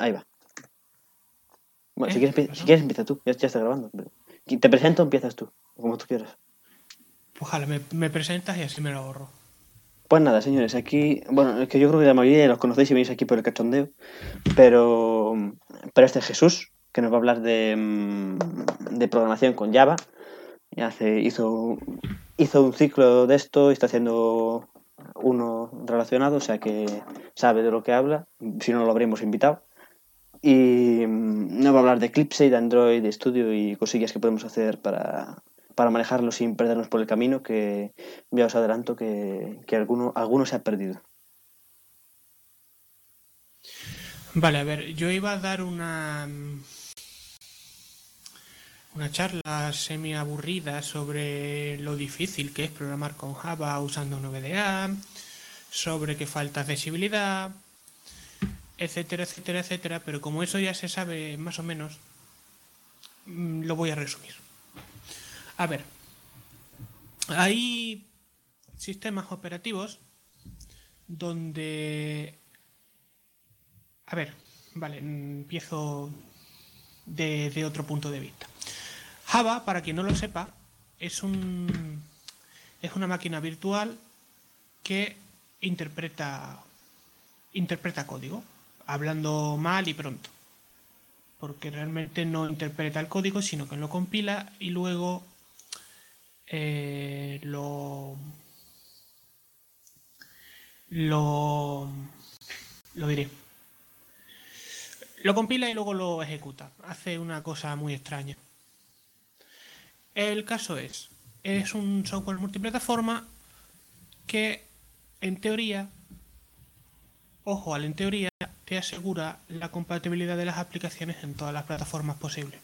Ahí va. Bueno, si, ¿Eh? quieres, si quieres empieza tú, ya, ya está grabando. Te presento, empiezas tú, como tú quieras. Pues ojalá me, me presentas y así me lo ahorro. Pues nada, señores, aquí, bueno, es que yo creo que la mayoría los conocéis y venís aquí por el cachondeo, pero, pero este es Jesús, que nos va a hablar de, mm, de programación con Java. Y hace, hizo, hizo un ciclo de esto y está haciendo uno relacionado, o sea que sabe de lo que habla, si no lo habríamos invitado. Y mm, nos va a hablar de Eclipse, de Android, de Studio y cosillas que podemos hacer para, para manejarlo sin perdernos por el camino, que ya os adelanto que, que alguno, alguno se ha perdido. Vale, a ver, yo iba a dar una mm, una charla semi aburrida sobre lo difícil que es programar con Java usando un VDA, sobre que falta accesibilidad, etcétera, etcétera, etcétera, pero como eso ya se sabe más o menos, mm, lo voy a resumir. A ver, hay sistemas operativos donde a ver, vale, empiezo de, de otro punto de vista. Java, para quien no lo sepa, es un es una máquina virtual que interpreta interpreta código, hablando mal y pronto. Porque realmente no interpreta el código, sino que lo compila y luego eh, lo lo lo diré lo compila y luego lo ejecuta. Hace una cosa muy extraña. El caso es, es un software multiplataforma que en teoría, ojo al en teoría, te asegura la compatibilidad de las aplicaciones en todas las plataformas posibles.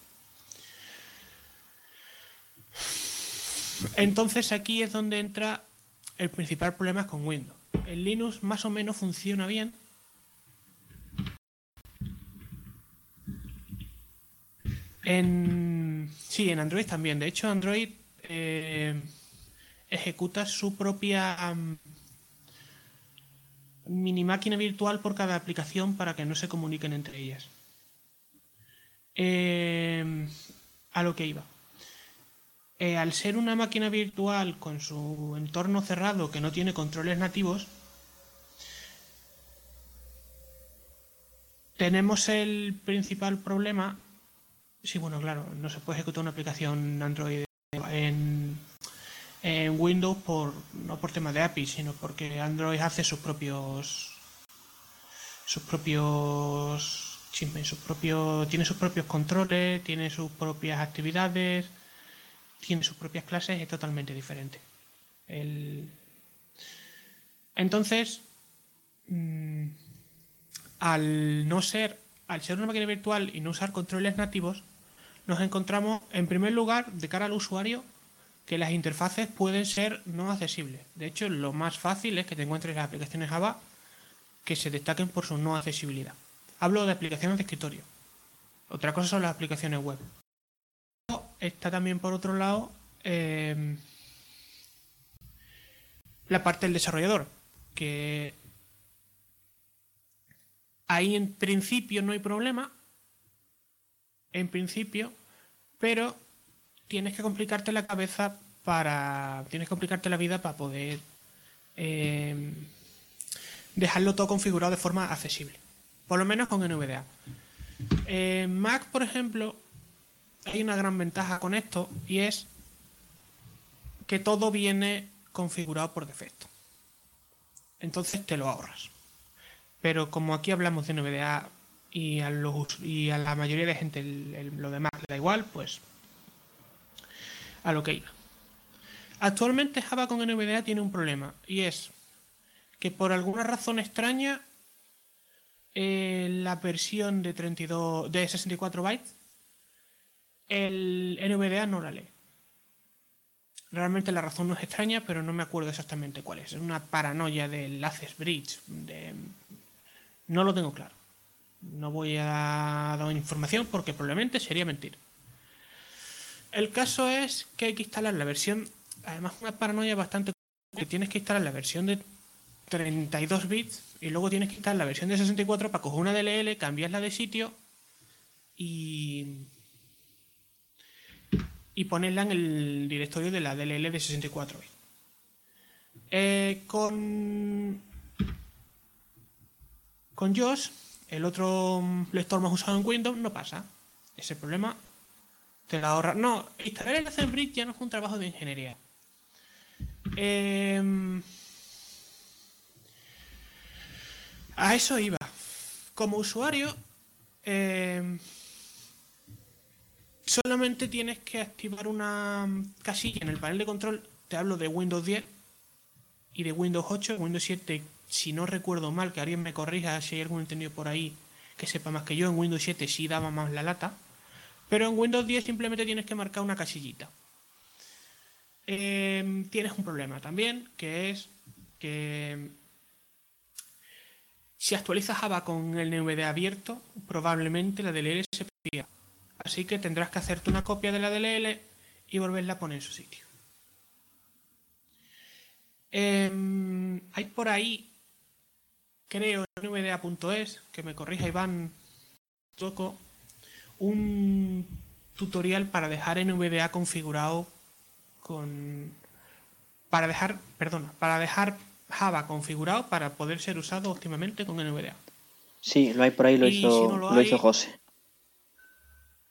Entonces aquí es donde entra el principal problema con Windows. El Linux más o menos funciona bien, En, sí, en Android también. De hecho, Android eh, ejecuta su propia mini máquina virtual por cada aplicación para que no se comuniquen entre ellas. Eh, a lo que iba. Eh, al ser una máquina virtual con su entorno cerrado que no tiene controles nativos, tenemos el principal problema Sí, bueno, claro, no se puede ejecutar una aplicación Android en, en Windows por no por tema de API, sino porque Android hace sus propios sus propios tiene sus propios controles, tiene sus propias actividades, tiene sus propias clases, es totalmente diferente. Entonces, mmm, al no ser al ser una máquina virtual y no usar controles nativos, nos encontramos, en primer lugar, de cara al usuario, que las interfaces pueden ser no accesibles. De hecho, lo más fácil es que te encuentres las aplicaciones Java que se destaquen por su no accesibilidad. Hablo de aplicaciones de escritorio. Otra cosa son las aplicaciones web. Está también, por otro lado, eh, la parte del desarrollador, que Ahí en principio no hay problema. En principio. Pero tienes que complicarte la cabeza para. Tienes que complicarte la vida para poder. Eh, dejarlo todo configurado de forma accesible. Por lo menos con NVDA. En Mac, por ejemplo, hay una gran ventaja con esto y es que todo viene configurado por defecto. Entonces te lo ahorras. Pero como aquí hablamos de NVDA y a, y a la mayoría de gente lo demás le da igual, pues a lo que iba. Actualmente Java con NVDA tiene un problema y es que por alguna razón extraña eh, la versión de 32 de 64 bytes el NVDA no la lee. Realmente la razón no es extraña, pero no me acuerdo exactamente cuál es. Es una paranoia del Access Bridge. De... No lo tengo claro. No voy a dar información porque probablemente sería mentir. El caso es que hay que instalar la versión. Además, una paranoia bastante. que tienes que instalar la versión de 32 bits y luego tienes que quitar la versión de 64 para coger una DLL, cambiarla de sitio y, y ponerla en el directorio de la DLL de 64 bits. Eh, con, con el otro lector más usado en Windows, no pasa. Ese problema te lo ahorra. No, instalar el Assembly ya no es un trabajo de ingeniería. Em, a eso iba. Como usuario, em, solamente tienes que activar una casilla en el panel de control. Te hablo de Windows 10 y de Windows 8. Windows 7, si no recuerdo mal, que alguien me corrija si hay algún entendido por ahí que sepa más que yo, en Windows 7 sí daba más la lata. Pero en Windows 10 simplemente tienes que marcar una casillita. Em, tienes un problema también, que es que si actualizas Java con el NVDA abierto, probablemente la DLL se pierda. Así que tendrás que hacerte una copia de la DLL y volverla a poner en su sitio. Em, hay por ahí, creo, nvda.es, que me corrija Iván Toco, un tutorial para dejar NVDA configurado con para dejar, perdona, para dejar Java configurado para poder ser usado óptimamente con NVDA. Sí, lo hay por ahí, lo, hizo, lo, hizo José.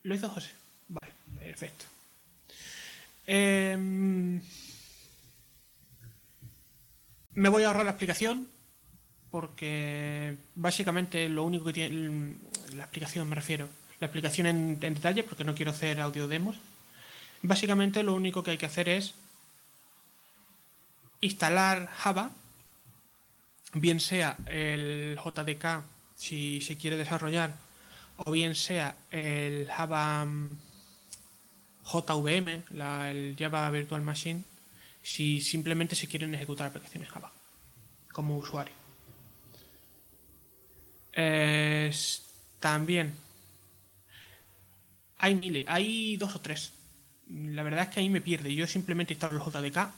¿Lo hizo José? Vale, perfecto. Em, me voy a ahorrar la explicación porque básicamente lo único que tiene la explicación me refiero la explicación en, detalle porque no quiero hacer audio demos. Básicamente lo único que hay que hacer es instalar Java, bien sea el JDK si se quiere desarrollar, o bien sea el Java mm, JVM, la, el Java Virtual Machine, si simplemente se quieren ejecutar aplicaciones Java como usuario. también hay miles, hay dos o tres. La verdad es que ahí me pierde. Yo simplemente instalo el JDK,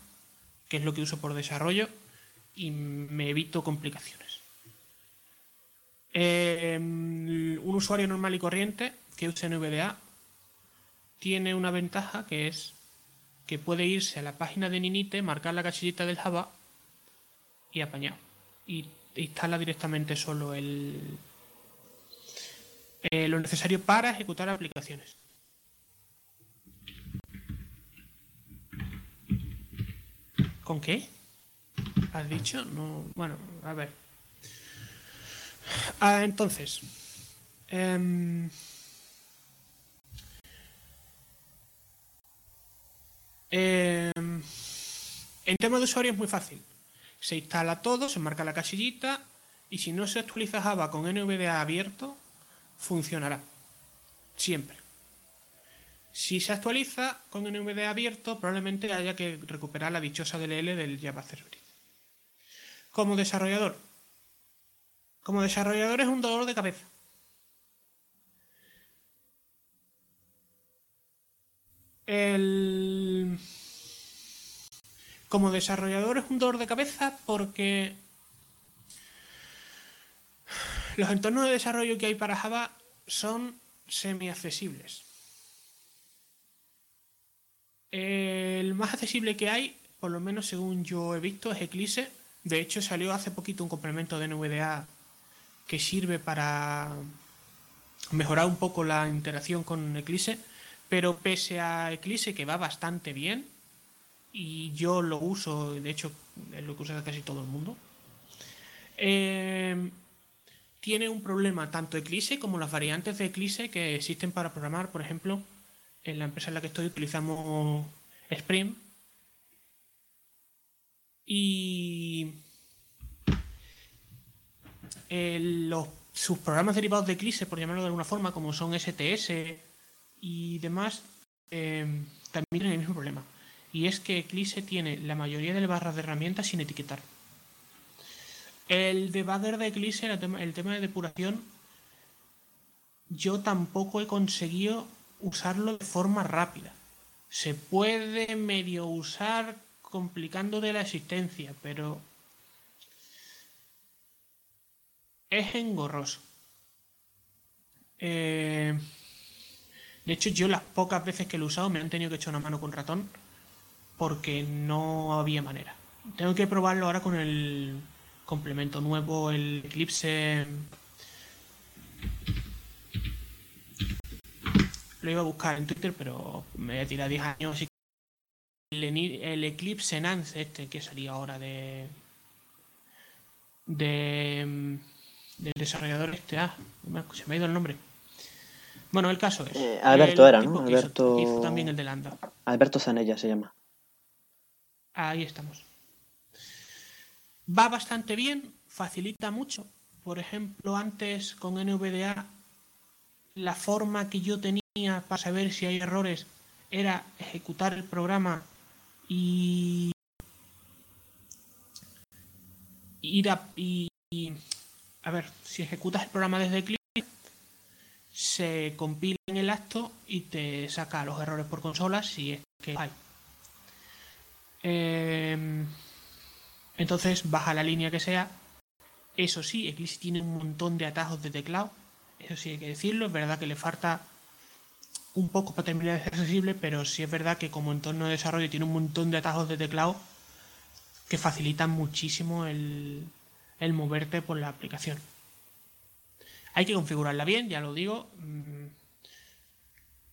que es lo que uso por desarrollo, y me evito complicaciones. Em, un usuario normal y corriente que use NVDA tiene una ventaja que es que puede irse a la página de Ninite, marcar la casillita del Java y apañar. Y instala directamente solo el, eh, lo necesario para ejecutar aplicaciones. ¿Con qué? ¿Has dicho? No. Bueno, a ver. Ah, entonces. Em, em, en tema de usuario es muy fácil. Se instala todo, se marca la casillita y si no se actualiza Java con NVDA abierto, funcionará. Siempre. Si se actualiza con NVDA abierto, probablemente haya que recuperar la dichosa DLL del Java Server. Como desarrollador. Como desarrollador es un dolor de cabeza. El... Como desarrollador es un dolor de cabeza porque los entornos de desarrollo que hay para Java son semi-accesibles. El más accesible que hay, por lo menos según yo he visto, es Eclipse. De hecho, salió hace poquito un complemento de NVDA que sirve para mejorar un poco la interacción con Eclipse. Pero pese a Eclipse, que va bastante bien, y yo lo uso, de hecho, es lo que usa casi todo el mundo. Eh, tiene un problema tanto Eclipse como las variantes de Eclipse que existen para programar, por ejemplo, en la empresa en la que estoy utilizamos Spring. Y los, sus programas derivados de Eclipse, por llamarlo de alguna forma, como son STS y demás, em, también tienen el mismo problema. Y es que Eclipse tiene la mayoría de las barras de herramientas sin etiquetar. El debugger de Eclipse, el tema, el tema de depuración, yo tampoco he conseguido usarlo de forma rápida. Se puede medio usar complicando de la existencia, pero es engorroso. Eh, de hecho, yo las pocas veces que lo he usado me han tenido que echar una mano con ratón porque no había manera. Tengo que probarlo ahora con el complemento nuevo, el Eclipse. Lo iba a buscar en Twitter, pero me voy a tirar 10 años. El, el Eclipse Enhance, este que salía ahora de. de. del desarrollador este. Ah, se me ha ido el nombre. Bueno, el caso es. Eh, Alberto era, ¿no? Alberto. Hizo, también el de Landa. Alberto Zanella se llama. Ahí estamos. Va bastante bien, facilita mucho. Por ejemplo, antes con NVDA, la forma que yo tenía para saber si hay errores era ejecutar el programa y ir a, ver, si ejecutas el programa desde clic se compila en el acto y te saca los errores por consola si es que hay. Em, entonces baja la línea que sea. Eso sí, Eclipse tiene un montón de atajos de teclado. Eso sí hay que decirlo. Es verdad que le falta un poco para terminar de ser accesible, pero sí es verdad que como entorno de desarrollo tiene un montón de atajos de teclado que facilitan muchísimo el moverte por la aplicación. Hay que configurarla bien, ya lo digo. Mm,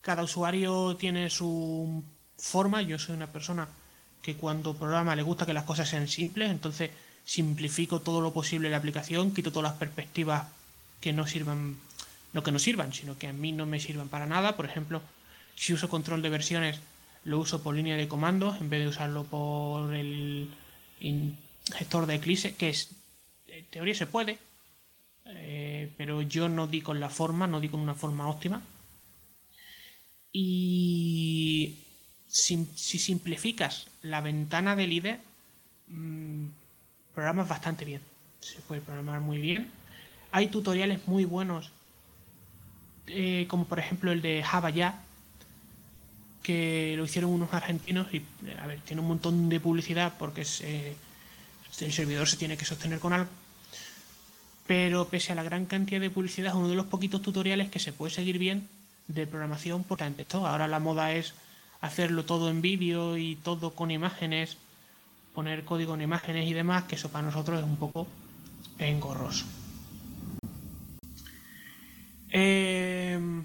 cada usuario tiene su forma. Yo soy una persona que cuando programa le gusta que las cosas sean simples, entonces simplifico todo lo posible la aplicación, quito todas las perspectivas que no sirvan, no que no sirvan, sino que a mí no me sirvan para nada. Por ejemplo, si uso control de versiones, lo uso por línea de comandos en vez de usarlo por el gestor de Eclipse, que es, en teoría se puede, eh, pero yo no di con la forma, no di con una forma óptima. Y si, simplificas la ventana del IDE, mmm, programas bastante bien. Se puede programar muy bien. Hay tutoriales muy buenos, eh, como por ejemplo el de Java Ya, que lo hicieron unos argentinos y, a ver, tiene un montón de publicidad porque eh, el servidor se tiene que sostener con algo pero pese a la gran cantidad de publicidad es uno de los poquitos tutoriales que se puede seguir bien de programación por texto. Ahora la moda es hacerlo todo en vídeo y todo con imágenes, poner código en imágenes y demás, que eso para nosotros es un poco engorroso. Em,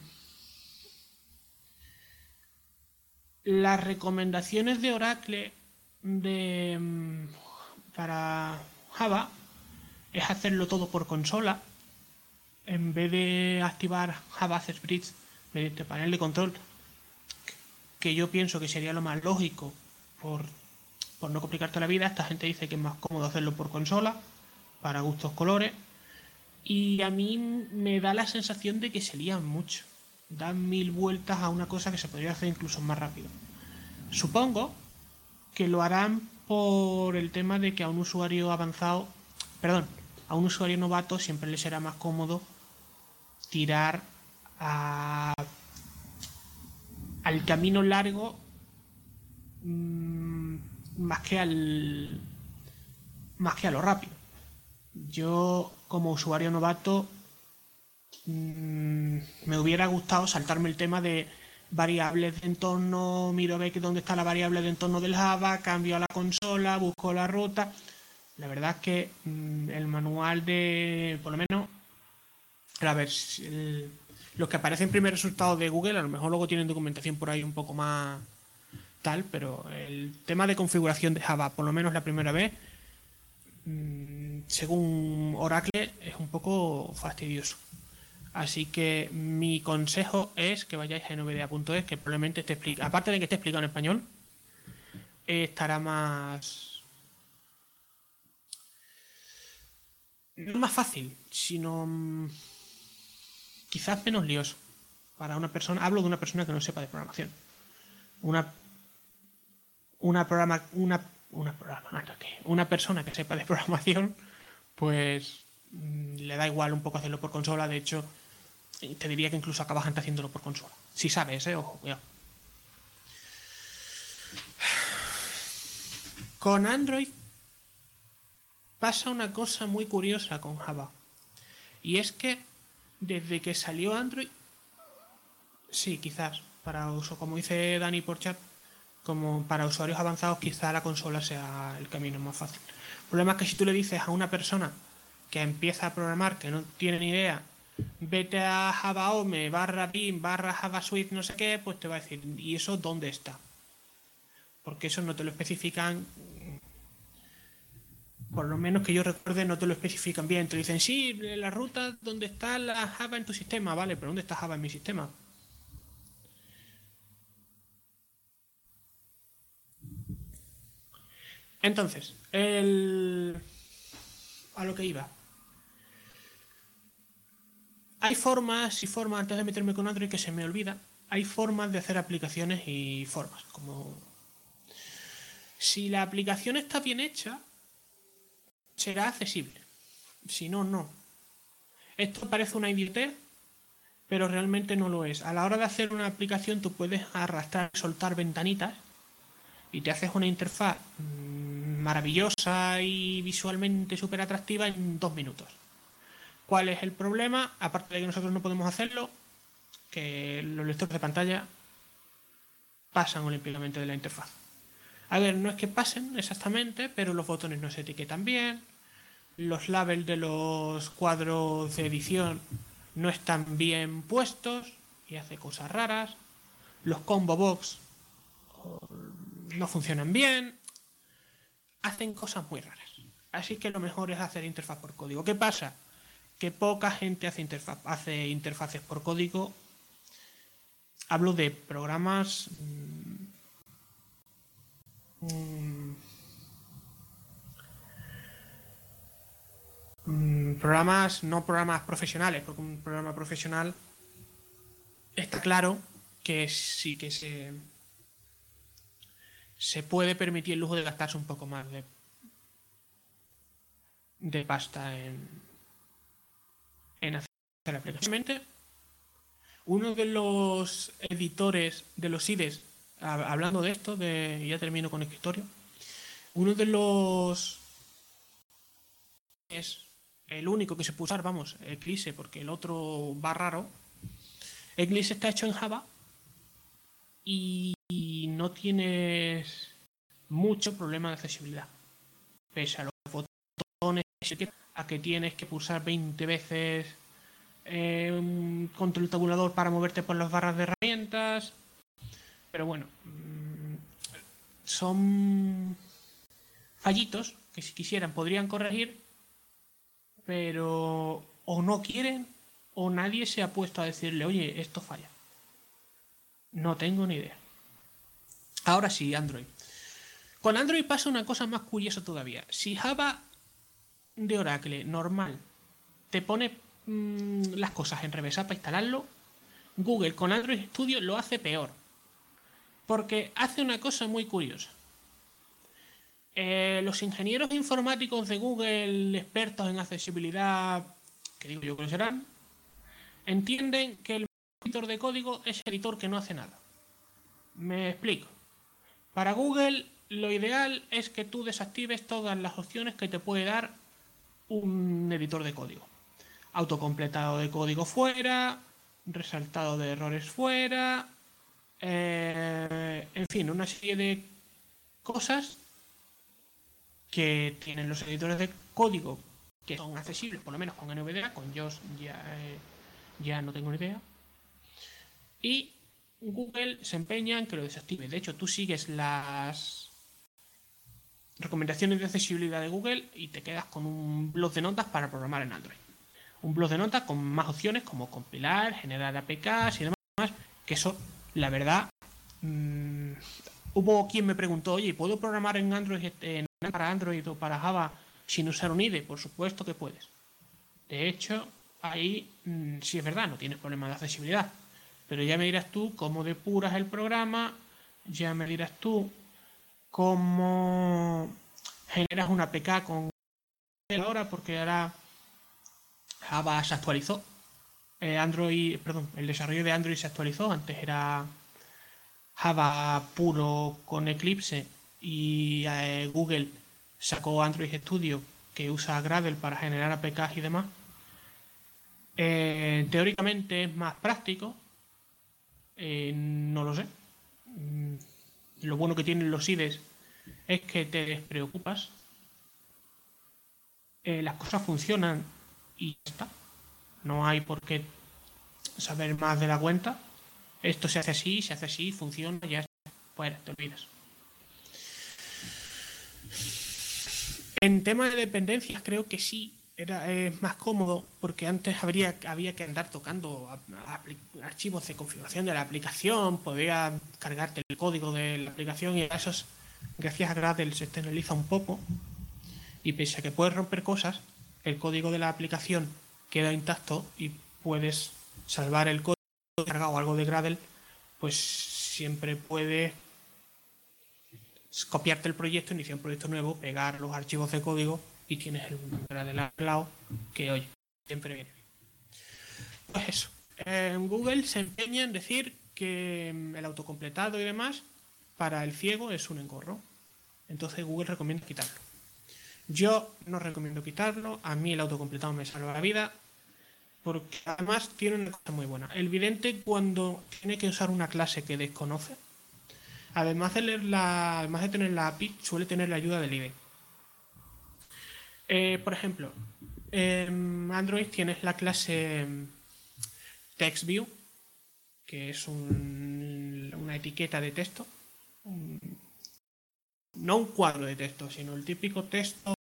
las recomendaciones de Oracle de, em, para Java es hacerlo todo por consola. En vez de activar Java Bridge mediante panel de control, que yo pienso que sería lo más lógico por, por no complicarte la vida, esta gente dice que es más cómodo hacerlo por consola, para gustos colores. Y a mí me da la sensación de que se lían mucho. Dan mil vueltas a una cosa que se podría hacer incluso más rápido. Supongo que lo harán por el tema de que a un usuario avanzado, perdón, a un usuario novato siempre le será más cómodo tirar al camino largo mm, más que al más que a lo rápido. Yo como usuario novato mm, me hubiera gustado saltarme el tema de variables de entorno, miro a ver dónde está la variable de entorno del Java, cambio a la consola, busco la ruta. La verdad es que mm, el manual de, por lo menos, a ver, los que aparecen primer resultado de Google, a lo mejor luego tienen documentación por ahí un poco más tal, pero el tema de configuración de Java, por lo menos la primera vez, mm, según Oracle, es un poco fastidioso. Así que mi consejo es que vayáis a nvda.es, que probablemente te explica, aparte de que esté explicado en español, estará más no más fácil, sino mm, quizás menos lioso para una persona. Hablo de una persona que no sepa de programación. Una una programa una una programa, una persona que sepa de programación, pues mm, le da igual un poco hacerlo por consola. De hecho, te diría que incluso acabas antes haciéndolo por consola. Si sabes, eh, ojo, cuidado. Con Android pasa una cosa muy curiosa con Java. Y es que desde que salió Android, sí, quizás, para uso, como dice Dani por chat, como para usuarios avanzados, quizá la consola sea el camino más fácil. El problema es que si tú le dices a una persona que empieza a programar, que no tiene ni idea, vete a Java Ome barra bin barra Java Suite no sé qué, pues te va a decir, ¿y eso dónde está? Porque eso no te lo especifican por lo menos que yo recuerde, no te lo especifican bien. Te dicen, sí, la ruta donde está la Java en tu sistema, vale, pero ¿dónde está Java en mi sistema? Entonces, el... a lo que iba. Hay formas y formas, antes de meterme con Android que se me olvida, hay formas de hacer aplicaciones y formas. Como si la aplicación está bien hecha, será accesible. Si no, no. Esto parece una idiotez, pero realmente no lo es. A la hora de hacer una aplicación tú puedes arrastrar, soltar ventanitas y te haces una interfaz mm, maravillosa y visualmente súper atractiva en dos minutos. ¿Cuál es el problema? Aparte de que nosotros no podemos hacerlo, que los lectores de pantalla pasan olímpicamente de la interfaz. A ver, no es que pasen exactamente, pero los botones no se etiquetan bien, los labels de los cuadros de edición no están bien puestos y hace cosas raras, los combo box no funcionan bien, hacen cosas muy raras. Así que lo mejor es hacer interfaz por código. ¿Qué pasa? Que poca gente hace, interfaz, hace interfaces por código. Hablo de programas... Mmm, programas, no programas profesionales, porque un programa profesional está claro que sí que se se puede permitir el lujo de gastarse un poco más de, de pasta en, en hacer la aplicación. Uno de los editores de los IDES, hablando de esto, de, ya termino con escritorio, uno de los es el único que se puede usar, vamos, Eclipse, porque el otro va raro. Eclipse está hecho en Java y no tienes mucho problema de accesibilidad. Pese a los botones, a que tienes que pulsar 20 veces eh, contra el tabulador para moverte por las barras de herramientas. Pero bueno, mm, son fallitos que si quisieran podrían corregir, pero o no quieren o nadie se ha puesto a decirle, oye, esto falla. No tengo ni idea. Ahora sí, Android. Con Android pasa una cosa más curiosa todavía. Si Java de Oracle normal te pone mm, las cosas en reversa para instalarlo, Google con Android Studio lo hace peor. Porque hace una cosa muy curiosa. Eh, los ingenieros informáticos de Google, expertos en accesibilidad, que digo yo que serán, entienden que el editor de código es el editor que no hace nada. Me explico. Para Google, lo ideal es que tú desactives todas las opciones que te puede dar un editor de código. Autocompletado de código fuera, resaltado de errores fuera, eh, en fin, una serie de cosas que tienen los editores de código que son accesibles, por lo menos con NVDA, con JOS ya, eh, ya no tengo ni idea. Y Google se empeña en que lo desactive. De hecho, tú sigues las recomendaciones de accesibilidad de Google y te quedas con un blog de notas para programar en Android. Un blog de notas con más opciones como compilar, generar APKs y demás, que eso, la verdad, mmm, hubo quien me preguntó, oye, ¿puedo programar en Android para Android o para Java sin usar un IDE? Por supuesto que puedes. De hecho, ahí mmm, sí es verdad, no tienes problema de accesibilidad pero ya me dirás tú cómo depuras el programa, ya me dirás tú cómo generas una APK con ahora, porque ahora Java se actualizó. Eh, Android, perdón, el desarrollo de Android se actualizó. Antes era Java puro con Eclipse y eh, Google sacó Android Studio que usa Gradle para generar APKs y demás. Eh, teóricamente es más práctico. No lo sé. Mm, lo bueno que tienen los IDEs es que te despreocupas. Las cosas funcionan y ya está. No hay por qué saber más de la cuenta. Esto se hace así, se hace así, funciona, ya. Fuera, te olvidas. En tema de dependencias creo que sí era es más cómodo porque antes habría, había que andar tocando archivos de configuración de la aplicación, podía cargarte el código de la aplicación y eso gracias a Gradle se externaliza un poco y pese a que puedes romper cosas, el código de la aplicación queda intacto y puedes salvar el código cargado algo de Gradle, pues siempre puedes copiarte el proyecto, iniciar un proyecto nuevo, pegar los archivos de código y tienes el Gradle cloud que hoy siempre viene. Pues eso. En Google se empeña en decir que mm, el autocompletado y demás para el ciego es un engorro. Entonces Google recomienda quitarlo. Yo no recomiendo quitarlo. A mí el autocompletado me salva la vida. Porque además tiene una cosa muy buena. El vidente cuando tiene que usar una clase que desconoce, además de, leer la, además de tener la API, suele tener la ayuda del IDE. Eh, por ejemplo, en Android tienes la clase TextView, que es una etiqueta de texto. no un cuadro de texto, sino el típico texto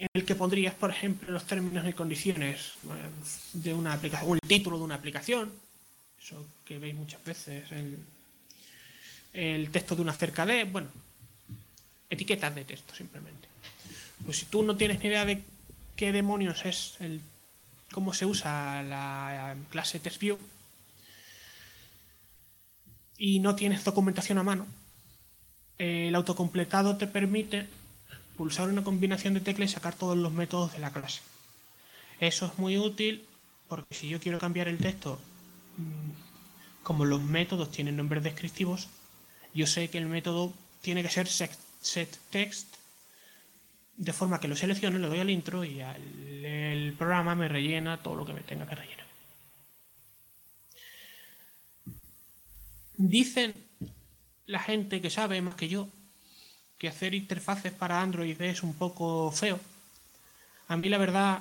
en el que pondrías, por ejemplo, los términos y condiciones eh, de una aplicación, o el título de una aplicación, eso que veis muchas veces, el, el texto de una cerca de, bueno, etiquetas de texto simplemente. Pues si tú no tienes ni idea de qué demonios es el cómo se usa la clase TextView y no tienes documentación a mano, el autocompletado te permite pulsar una combinación de teclas y sacar todos los métodos de la clase. Eso es muy útil porque si yo quiero cambiar el texto, mm, como los métodos tienen nombres descriptivos, yo sé que el método tiene que ser setText de forma que lo selecciono, le doy al intro y el programa me rellena todo lo que me tenga que rellenar. Dicen la gente que sabe más que yo que hacer interfaces para Android es un poco feo. A mí la verdad,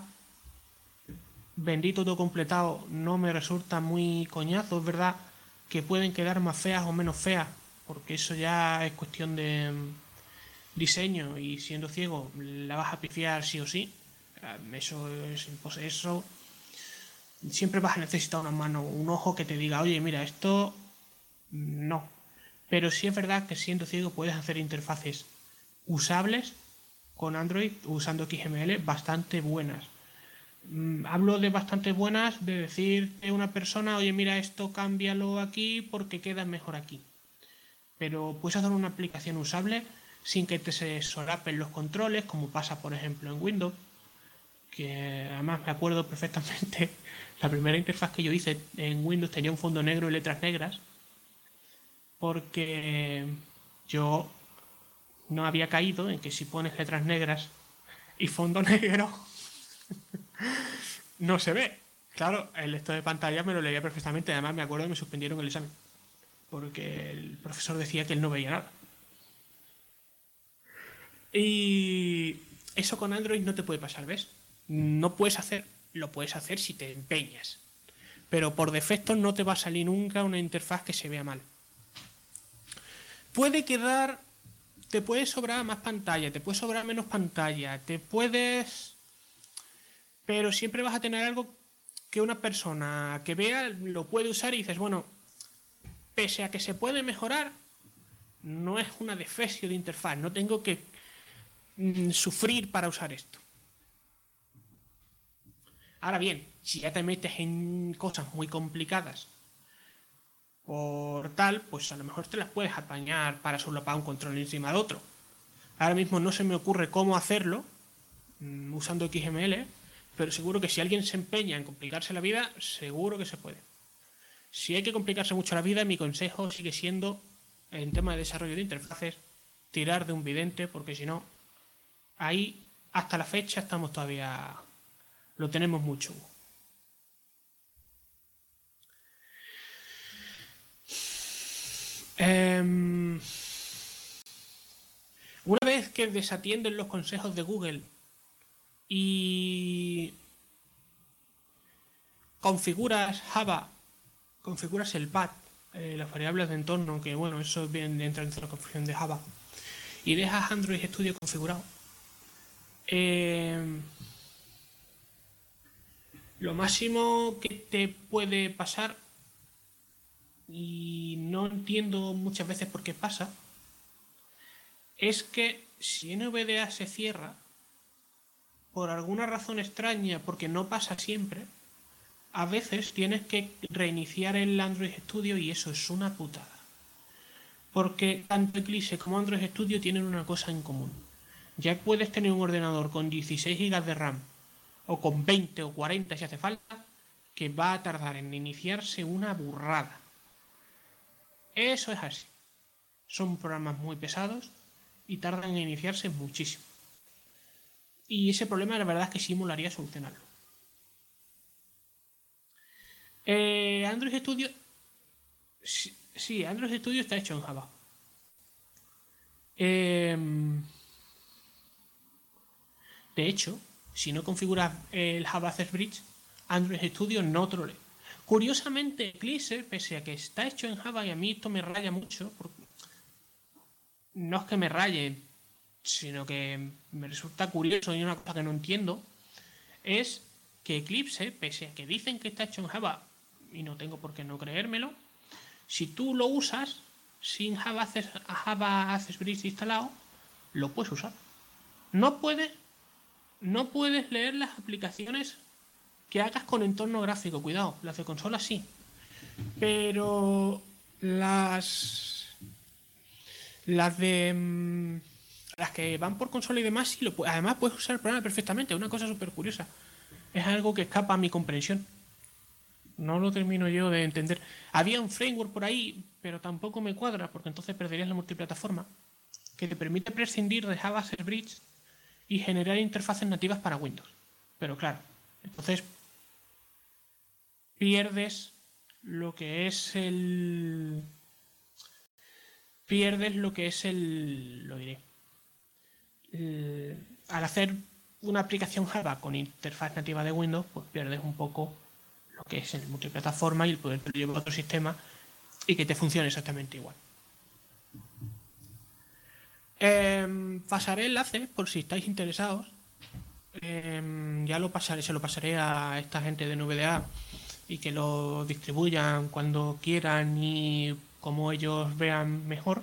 bendito todo completado, no me resulta muy coñazo. Es verdad que pueden quedar más feas o menos feas, porque eso ya es cuestión de diseño y siendo ciego la vas a pifiar sí o sí. Eso es. Eso siempre vas a necesitar una mano, un ojo que te diga, oye, mira, esto no. Pero sí es verdad que siendo ciego puedes hacer interfaces usables con Android usando XML bastante buenas. Mm, hablo de bastante buenas, de decir a una persona, oye, mira, esto cámbialo aquí porque queda mejor aquí. Pero puedes hacer una aplicación usable sin que te se solapen los controles, como pasa por ejemplo en Windows, que además me acuerdo perfectamente, la primera interfaz que yo hice en Windows tenía un fondo negro y letras negras, porque yo no había caído en que si pones letras negras y fondo negro, no se ve. Claro, el lector de pantalla me lo leía perfectamente, además me acuerdo que me suspendieron el examen, porque el profesor decía que él no veía nada. Y eso con Android no te puede pasar, ¿ves? No puedes hacer, lo puedes hacer si te empeñas. Pero por defecto no te va a salir nunca una interfaz que se vea mal. Puede quedar, te puede sobrar más pantalla, te puede sobrar menos pantalla, te puedes... Pero siempre vas a tener algo que una persona que vea lo puede usar y dices, bueno, pese a que se puede mejorar, no es una defesio de interfaz, no tengo que Mm, sufrir para usar esto. Ahora bien, si ya te metes en cosas muy complicadas por tal, pues a lo mejor te las puedes apañar para solapar un control encima de otro. Ahora mismo no se me ocurre cómo hacerlo mm, usando XML, pero seguro que si alguien se empeña en complicarse la vida, seguro que se puede. Si hay que complicarse mucho la vida, mi consejo sigue siendo, en tema de desarrollo de interfaces, tirar de un vidente, porque si no, ahí hasta la fecha estamos todavía lo tenemos mucho. Em, una vez que desatienden los consejos de Google y configuras Java, configuras el pad, eh, las variables de entorno, que bueno, eso bien entra dentro de la configuración de Java, y dejas Android Studio configurado, em, lo máximo que te puede pasar, y no entiendo muchas veces por qué pasa, es que si NVDA se cierra, por alguna razón extraña, porque no pasa siempre, a veces tienes que reiniciar el Android Studio y eso es una putada. Porque tanto Eclipse como Android Studio tienen una cosa en común. Ya puedes tener un ordenador con 16 GB de RAM o con 20 o 40 si hace falta, que va a tardar en iniciarse una burrada. Eso es así. Son programas muy pesados y tardan en iniciarse muchísimo. Y ese problema la verdad es que sí molaría solucionarlo. Eh, Android Studio. Sí, Android Studio está hecho en Java. Em, de hecho, si no configuras el Java Access Bridge, Android Studio no trole. Curiosamente, Eclipse, pese a que está hecho en Java y a mí esto me raya mucho, no es que me raye, sino que me resulta curioso y una cosa que no entiendo, es que Eclipse, pese a que dicen que está hecho en Java, y no tengo por qué no creérmelo, si tú lo usas sin Java Access, Java Access Bridge instalado, lo puedes usar. No puedes, no puedes leer las aplicaciones que hagas con entorno gráfico, cuidado, las de consola sí. Pero las las de mm, las que van por consola y demás sí lo además puedes usar el programa perfectamente, una cosa súper curiosa. Es algo que escapa a mi comprensión. No lo termino yo de entender. Había un framework por ahí, pero tampoco me cuadra porque entonces perderías la multiplataforma que te permite prescindir de Java Bridge y generar interfaces nativas para Windows. Pero claro, entonces pierdes lo que es el. Pierdes lo que es el. Lo diré. al hacer una aplicación Java con interfaz nativa de Windows, pues pierdes un poco lo que es el multiplataforma y el poder llevar a otro sistema y que te funcione exactamente igual. Em, pasaré enlaces por si estáis interesados. Em, ya lo pasaré, se lo pasaré a esta gente de NVDA y que lo distribuyan cuando quieran y como ellos vean mejor.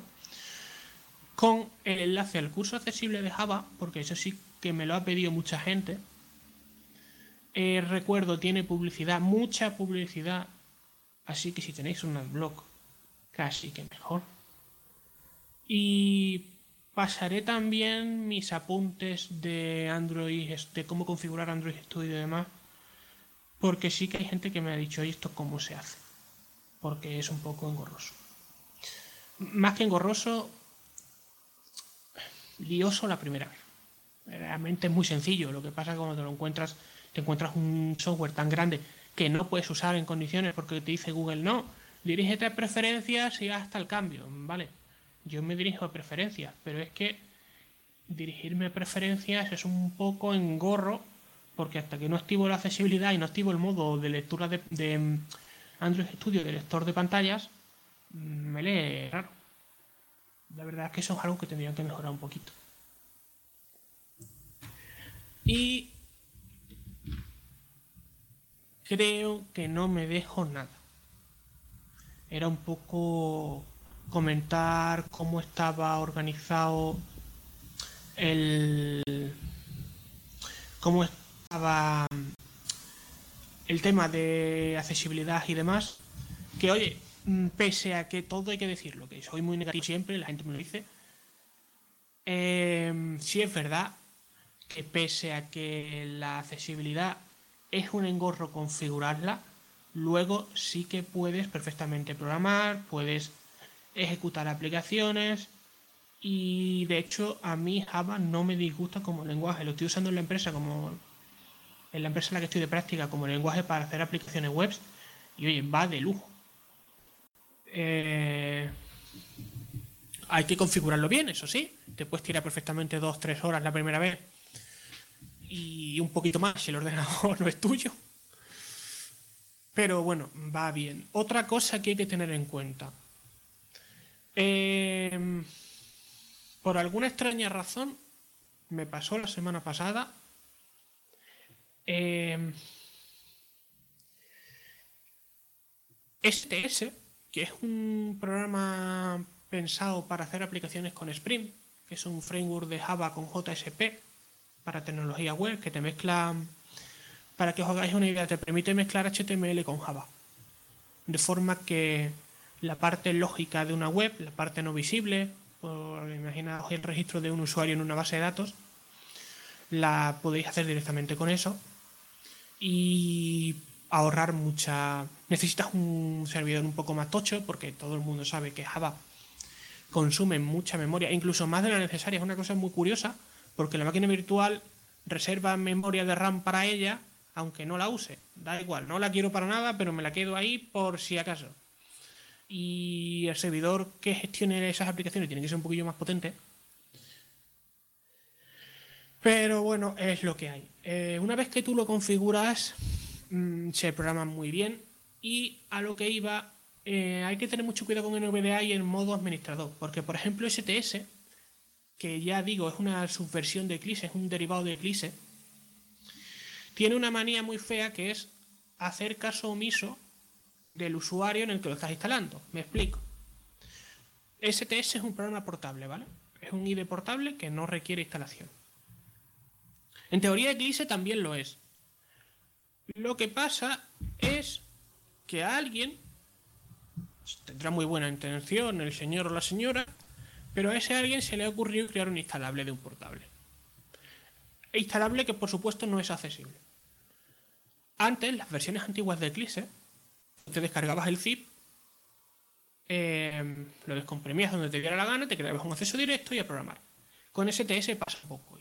Con el enlace al curso accesible de Java, porque eso sí que me lo ha pedido mucha gente. Eh, recuerdo, tiene publicidad, mucha publicidad. Así que si tenéis un blog, casi que mejor. Y pasaré también mis apuntes de Android, de cómo configurar Android Studio y demás porque sí que hay gente que me ha dicho, esto cómo se hace? Porque es un poco engorroso. Más que engorroso, lioso la primera vez. Realmente es muy sencillo. Lo que pasa es que cuando te lo encuentras, te encuentras un software tan grande que no puedes usar en condiciones porque te dice Google no. Dirígete a preferencias y hasta el cambio. Vale, yo me dirijo a preferencias, pero es que dirigirme a preferencias es un poco engorro porque hasta que no activo la accesibilidad y no activo el modo de lectura de, mm, Android Studio de lector de pantallas, mm, me lee raro. La verdad es que eso es algo que tendrían que mejorar un poquito. Y creo que no me dejo nada. Era un poco comentar cómo estaba organizado el cómo estaba el tema de accesibilidad y demás, que oye, mm, pese a que todo hay que decirlo, que soy muy negativo siempre, la gente me lo dice, eh, sí es verdad que pese a que la accesibilidad es un engorro configurarla, luego sí que puedes perfectamente programar, puedes ejecutar aplicaciones y de hecho a mí Java no me disgusta como lenguaje, lo estoy usando en la empresa como en la empresa en la que estoy de práctica como lenguaje para hacer aplicaciones web y oye, va de lujo. Eh, hay que configurarlo bien, eso sí. Te puedes tirar perfectamente dos, tres horas la primera vez y un poquito más si el ordenador no es tuyo. Pero bueno, va bien. Otra cosa que hay que tener en cuenta. Eh, por alguna extraña razón, me pasó la semana pasada. Eh, STS, que es un programa pensado para hacer aplicaciones con Spring, que es un framework de Java con JSP para tecnología web que te mezcla, para que os hagáis una idea, te permite mezclar HTML con Java. De forma que la parte lógica de una web, la parte no visible, imaginaos el registro de un usuario en una base de datos, la podéis hacer directamente con eso y ahorrar mucha... Necesitas un servidor un poco más tocho porque todo el mundo sabe que Java consume mucha memoria, incluso más de la necesaria. Es una cosa muy curiosa porque la máquina virtual reserva memoria de RAM para ella aunque no la use. Da igual, no la quiero para nada, pero me la quedo ahí por si acaso y el servidor que gestione esas aplicaciones tiene que ser un poquillo más potente. Pero bueno, es lo que hay. Eh, una vez que tú lo configuras, mm, se programa muy bien. Y a lo que iba, eh, hay que tener mucho cuidado con NVDA y el modo administrador. Porque, por ejemplo, STS, que ya digo, es una subversión de Eclipse, es un derivado de Eclipse, tiene una manía muy fea que es hacer caso omiso del usuario en el que lo estás instalando. Me explico. STS es un programa portable, ¿vale? Es un IDE portable que no requiere instalación. En teoría Eclipse también lo es. Lo que pasa es que a alguien tendrá muy buena intención, el señor o la señora, pero a ese alguien se le ha ocurrido crear un instalable de un portable. E instalable que por supuesto no es accesible. Antes, las versiones antiguas de Eclipse te descargabas el zip, em, lo descomprimías donde te diera la gana, te creabas un acceso directo y a programar. Con STS pasa poco.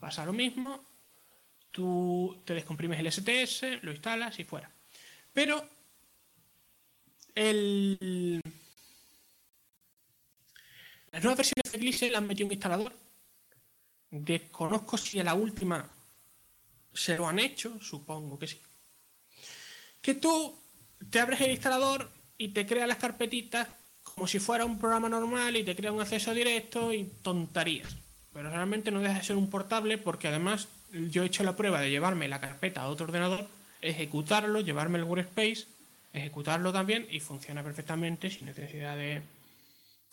Pasa lo mismo, tú te descomprimes el STS, lo instalas y fuera. Pero el... las nuevas versiones de Eclipse han metido un instalador. Desconozco si a la última se lo han hecho, supongo que sí. Que tú te abres el instalador y te crea las carpetitas como si fuera un programa normal y te crea un acceso directo y tonterías. Pero realmente no deja de ser un portable porque además yo he hecho la prueba de llevarme la carpeta a otro ordenador, ejecutarlo, llevarme el workspace, ejecutarlo también y funciona perfectamente sin necesidad de...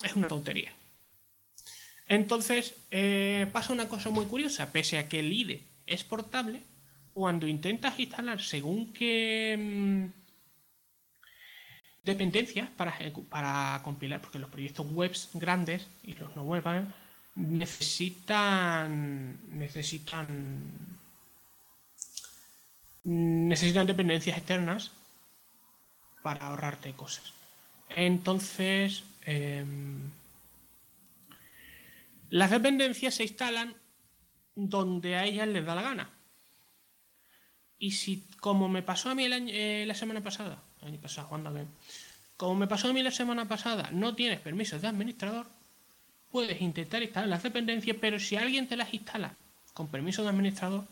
Es una tontería. Entonces eh, pasa una cosa muy curiosa, pese a que el IDE es portable, cuando intentas instalar según qué mm, dependencias para, para compilar, porque los proyectos webs grandes y los no web necesitan necesitan necesitan dependencias externas para ahorrarte cosas. Entonces, em, las dependencias se instalan donde a ellas les da la gana. Y si, como me pasó a mí eh, la semana pasada, año pasado, Como me pasó a mí la semana pasada, no tienes permisos de administrador, puedes intentar instalar las dependencias, pero si alguien te las instala con permiso de administrador,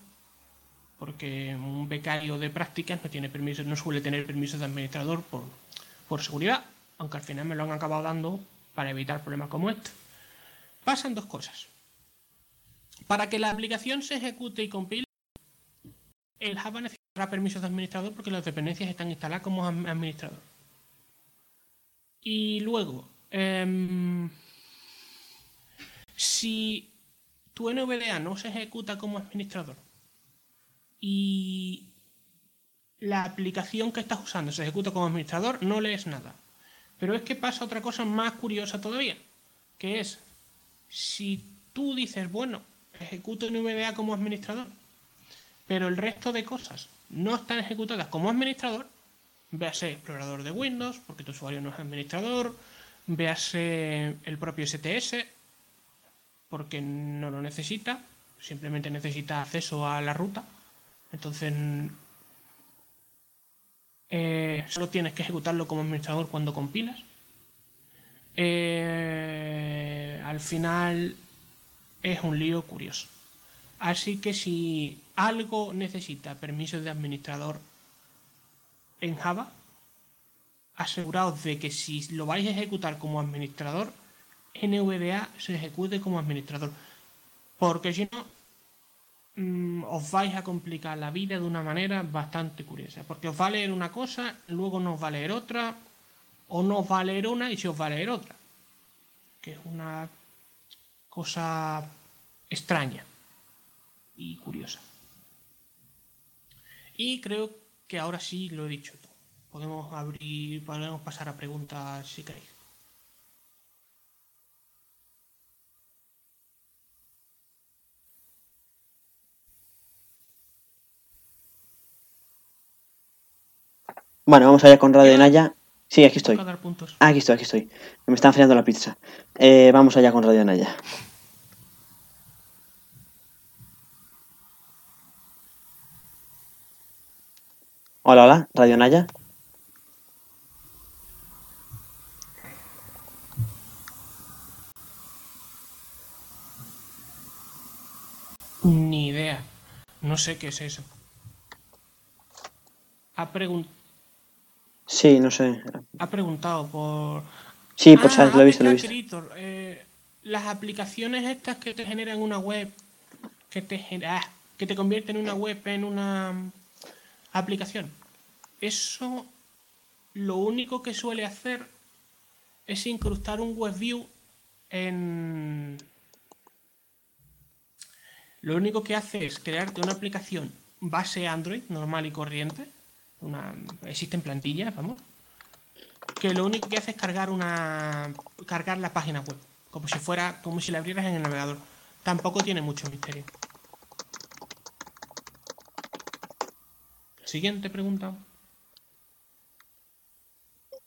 porque un becario de prácticas no tiene permiso, no suele tener permiso de administrador por, por seguridad, aunque al final me lo han acabado dando para evitar problemas como este. Pasan dos cosas. Para que la aplicación se ejecute y compile, el Java necesitará permisos de administrador porque las dependencias están instaladas como administrador. Y luego, em, si tu NVDA no se ejecuta como administrador y la aplicación que estás usando se ejecuta como administrador, no lees nada. Pero es que pasa otra cosa más curiosa todavía, que es si tú dices, bueno, ejecuto NVDA como administrador, pero el resto de cosas no están ejecutadas como administrador, véase explorador de Windows, porque tu usuario no es administrador, véase el propio STS, porque no lo necesita, simplemente necesita acceso a la ruta, Entonces, eh, solo tienes que ejecutarlo como administrador cuando compilas. Eh, al final es un lío curioso. Así que si algo necesita permisos de administrador en Java, aseguraos de que si lo vais a ejecutar como administrador, NVDA se ejecute como administrador. Porque si no, mm, os vais a complicar la vida de una manera bastante curiosa. Porque os va a leer una cosa, luego no os va a leer otra, o no os va a leer una y se os va a leer otra. Que es una cosa extraña y curiosa. Y creo que ahora sí lo he dicho todo. Podemos abrir, podemos pasar a preguntas si queréis. Bueno, vamos allá con Radio Naya. Sí, aquí estoy. Ah, aquí estoy, aquí estoy. Me están enfriando la pizza. Eh, vamos allá con Radio Naya. Hola, hola, Radio Naya. Ni idea. No sé qué es eso. Ha, pregun- Sí, no sé. ha preguntado por. Sí, por Ah, lo he visto, lo he visto. Creator, eh, las aplicaciones estas que te generan una web, que te, gen- ah, que te convierten una web en una mm, aplicación. Eso lo único que suele hacer es incrustar un WebView en... Lo único que hace es crearte una aplicación base Android, normal y corriente. Una, existen plantillas, vamos que lo único que hace es cargar una cargar la página web como si fuera como si la abrieras en el navegador. Tampoco tiene mucho misterio. Siguiente pregunta.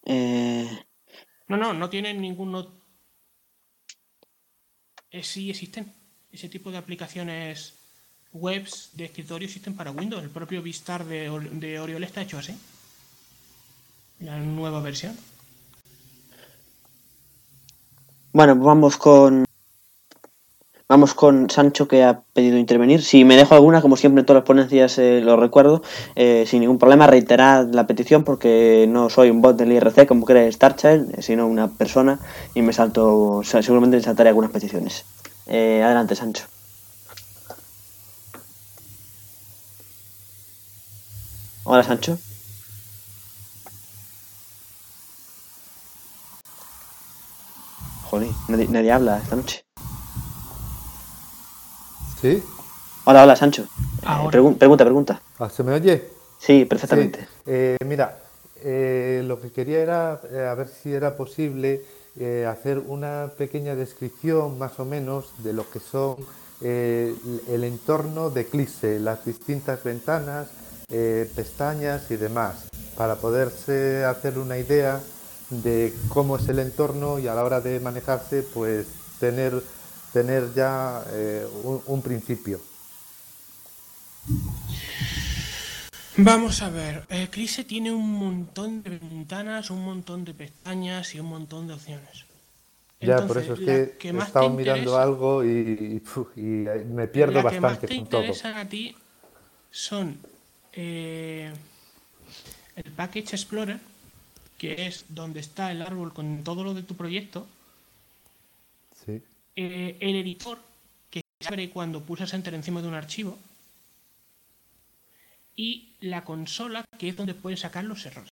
Eh, no no no tiene ningún no- Eh, sí existen ese tipo de aplicaciones webs de escritorio existen para Windows el propio Vistar de, de Oriol está hecho así la nueva versión bueno, vamos con. Vamos con Sancho que ha pedido intervenir. Si me dejo alguna, como siempre en todas las ponencias eh, lo recuerdo, eh, sin ningún problema, reiterad la petición porque no soy un bot del IRC como cree Starchild, eh, sino una persona y me salto, o sea, seguramente me saltaré algunas peticiones. Eh, adelante, Sancho. Hola, Sancho. Joder, nadie, nadie habla esta noche. ¿Sí? Hola, hola, Sancho. Eh, Ahora. pregun- pregunta, pregunta. Ah, ¿Se me oye? Sí, perfectamente. Sí. Eh, mira, eh, lo que quería era eh, a ver si era posible eh, hacer una pequeña descripción más o menos de lo que son eh, el entorno de Eclipse, las distintas ventanas, eh, pestañas y demás, para poderse hacer una idea de cómo es el entorno y a la hora de manejarse, pues tener, tener ya eh, un, un principio. Vamos a ver, Eclipse tiene un montón de ventanas, un montón de pestañas y un montón de opciones. Ya, por eso es la que, he estado mirando interesa- algo y, y, puf, y, eh, me pierdo la que más bastante te interesan a ti son eh, el Package Explorer, que es donde está el árbol con todo lo de tu proyecto, Sí. eh, el editor, que se abre cuando pulsas Enter encima de un archivo, y la consola, que es donde puedes sacar los errores.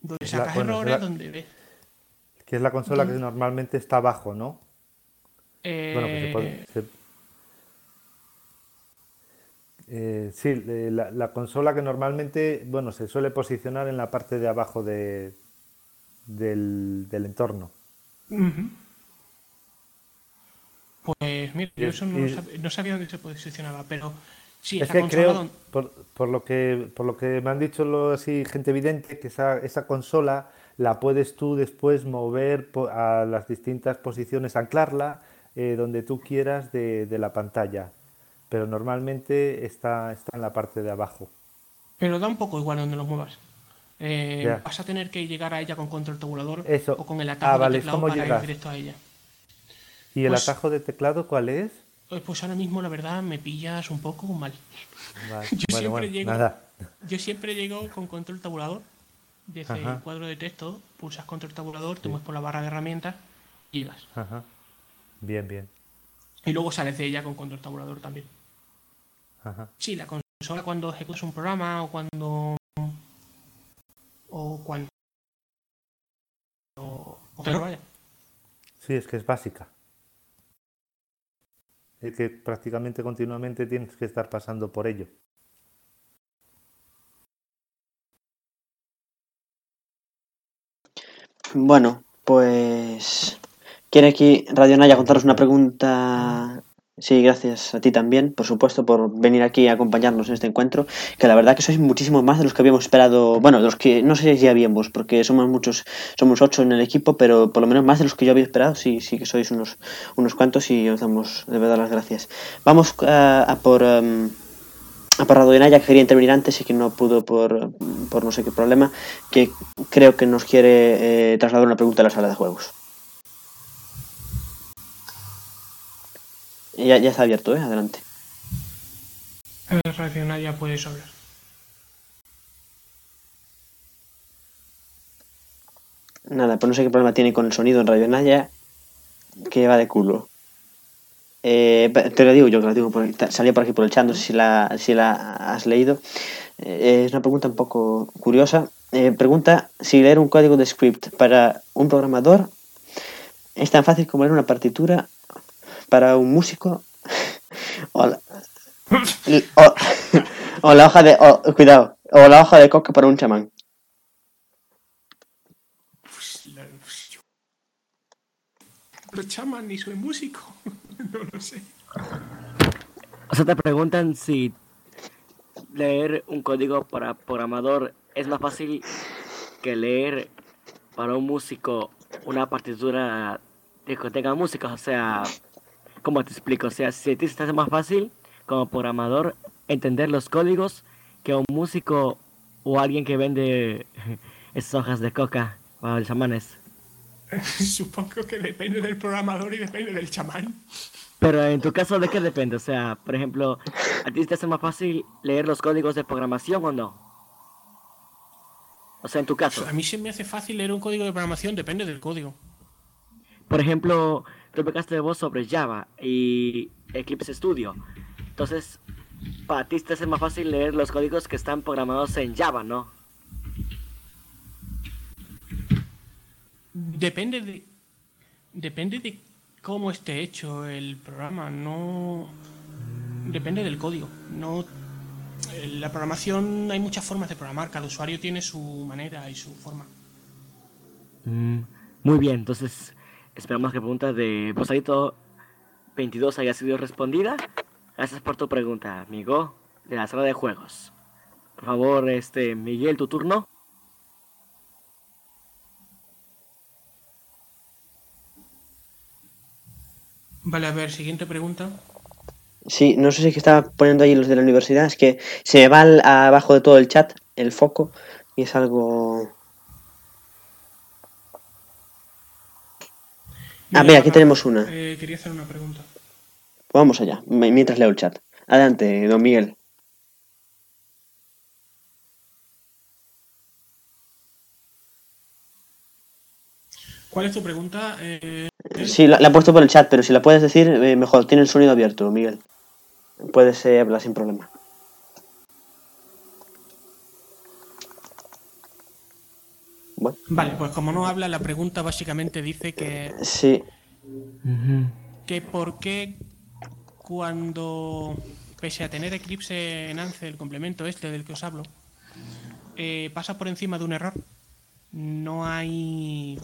Donde la- sacas bueno, errores, la- donde ves. Que es la consola que normalmente está abajo, ¿no? Bueno, que se eh, puede- se- Eh, sí, eh, la, la consola que normalmente, bueno, se suele posicionar en la parte de abajo de, del, del entorno. Pues mira, yo eso no, y- sab- no sabía dónde se posicionaba, pero sí, Es la que consola creo, por, por lo que, por lo que me han dicho así, gente evidente, que esa, esa consola la puedes tú después mover po- a las distintas posiciones, anclarla eh, donde tú quieras de, de la pantalla. Pero normalmente está, está en la parte de abajo. Pero da un poco igual donde lo muevas. Eh, vas a tener que llegar a ella con control tabulador Eso. o con el atajo Ah, vale, de teclado ¿cómo para llegas? ir directo a ella. ¿Y el Pues- atajo de teclado cuál es? Eh, Pues ahora mismo, la verdad, me pillas un poco mal. Vale, Yo bueno, siempre bueno, llego- nada. Yo siempre llego con control tabulador. Desde Ajá. el cuadro de texto, pulsas control tabulador, te mueves por la barra de herramientas y vas. Ajá. Bien, bien. Y luego sales de ella con control tabulador también. Ajá. Sí, la consola cuando ejecutas un programa o cuando. O cuando. O, vaya. Sí, es que es básica. Es que prácticamente continuamente tienes que estar pasando por ello. Bueno, pues. ¿Quiere aquí Radio Naya contaros una pregunta? Sí, gracias a ti también, por supuesto, por venir aquí a acompañarnos en este encuentro. Que la verdad que sois muchísimos más de los que habíamos esperado. Bueno, de los que no sé si habíamos, porque somos muchos, somos ocho en el equipo, pero por lo menos más de los que yo había esperado. Sí, sí que sois unos, unos cuantos y os damos de verdad las gracias. Vamos a, a por. em, a Naya, que quería intervenir antes y que no pudo por, por no sé qué problema, que creo que nos quiere eh, trasladar una pregunta a la sala de juegos. Ya, ya está abierto, ¿eh? Adelante. El reaccionar ya puedes hablar. Nada, pues no sé qué problema tiene con el sonido en Radio Naya, que va de culo. Eh, te lo digo yo, que lo digo por salió por aquí por el chat, no sé si la, si la has leído. Eh, es una pregunta un poco curiosa. Eh, pregunta si leer un código de script para un programador es tan fácil como leer una partitura para un músico o la, o- o la hoja de o- cuidado o la hoja de coca para un chamán. Pues, la- pues yo- Pero chaman ni soy músico. no lo sé. O sea, te preguntan si leer un código para programador es más fácil que leer para un músico una partitura de que tenga música. O sea, ¿cómo te explico? O sea, si a ti se te hace más fácil como programador entender los códigos que un músico o alguien que vende esas hojas de coca para los chamanes. Supongo que depende del programador y depende del chamán. Pero en tu caso, ¿de qué depende? O sea, por ejemplo, ¿a ti te hace más fácil leer los códigos de programación o no? O sea, en tu caso, A mí se me hace fácil leer un código de programación, depende del código. por ejemplo, tú de voz sobre Java y Eclipse Studio. Entonces, para ti te hace más fácil leer los códigos que están programados en Java, ¿no? Depende de. Depende de cómo esté hecho el programa, no. Depende del código. No. La programación hay muchas formas de programar, cada usuario tiene su manera y su forma. Mm, muy bien, entonces esperamos que la pregunta de Posadito 22 haya sido respondida. Gracias por tu pregunta, amigo de la sala de juegos. Por favor, este Miguel, tu turno. Vale, a ver, siguiente pregunta. Sí, no sé si es que estaba poniendo ahí los de la universidad, es que se me va al- abajo de todo el chat el foco y es algo... Ah, mira, aquí tenemos una. Eh, quería hacer una pregunta. Vamos allá, mientras leo el chat. Adelante, don Miguel. ¿Cuál es tu pregunta? Eh, Sí, la, la he puesto por el chat, pero si la puedes decir, eh, mejor. Tiene el sonido abierto, Miguel. Puedes eh, hablar sin problema. Bueno, vale, pues como no habla, la pregunta básicamente dice que, sí. que por qué cuando, pese a tener Eclipse en Ance, el complemento este del que os hablo, eh, pasa por encima de un error, no hay...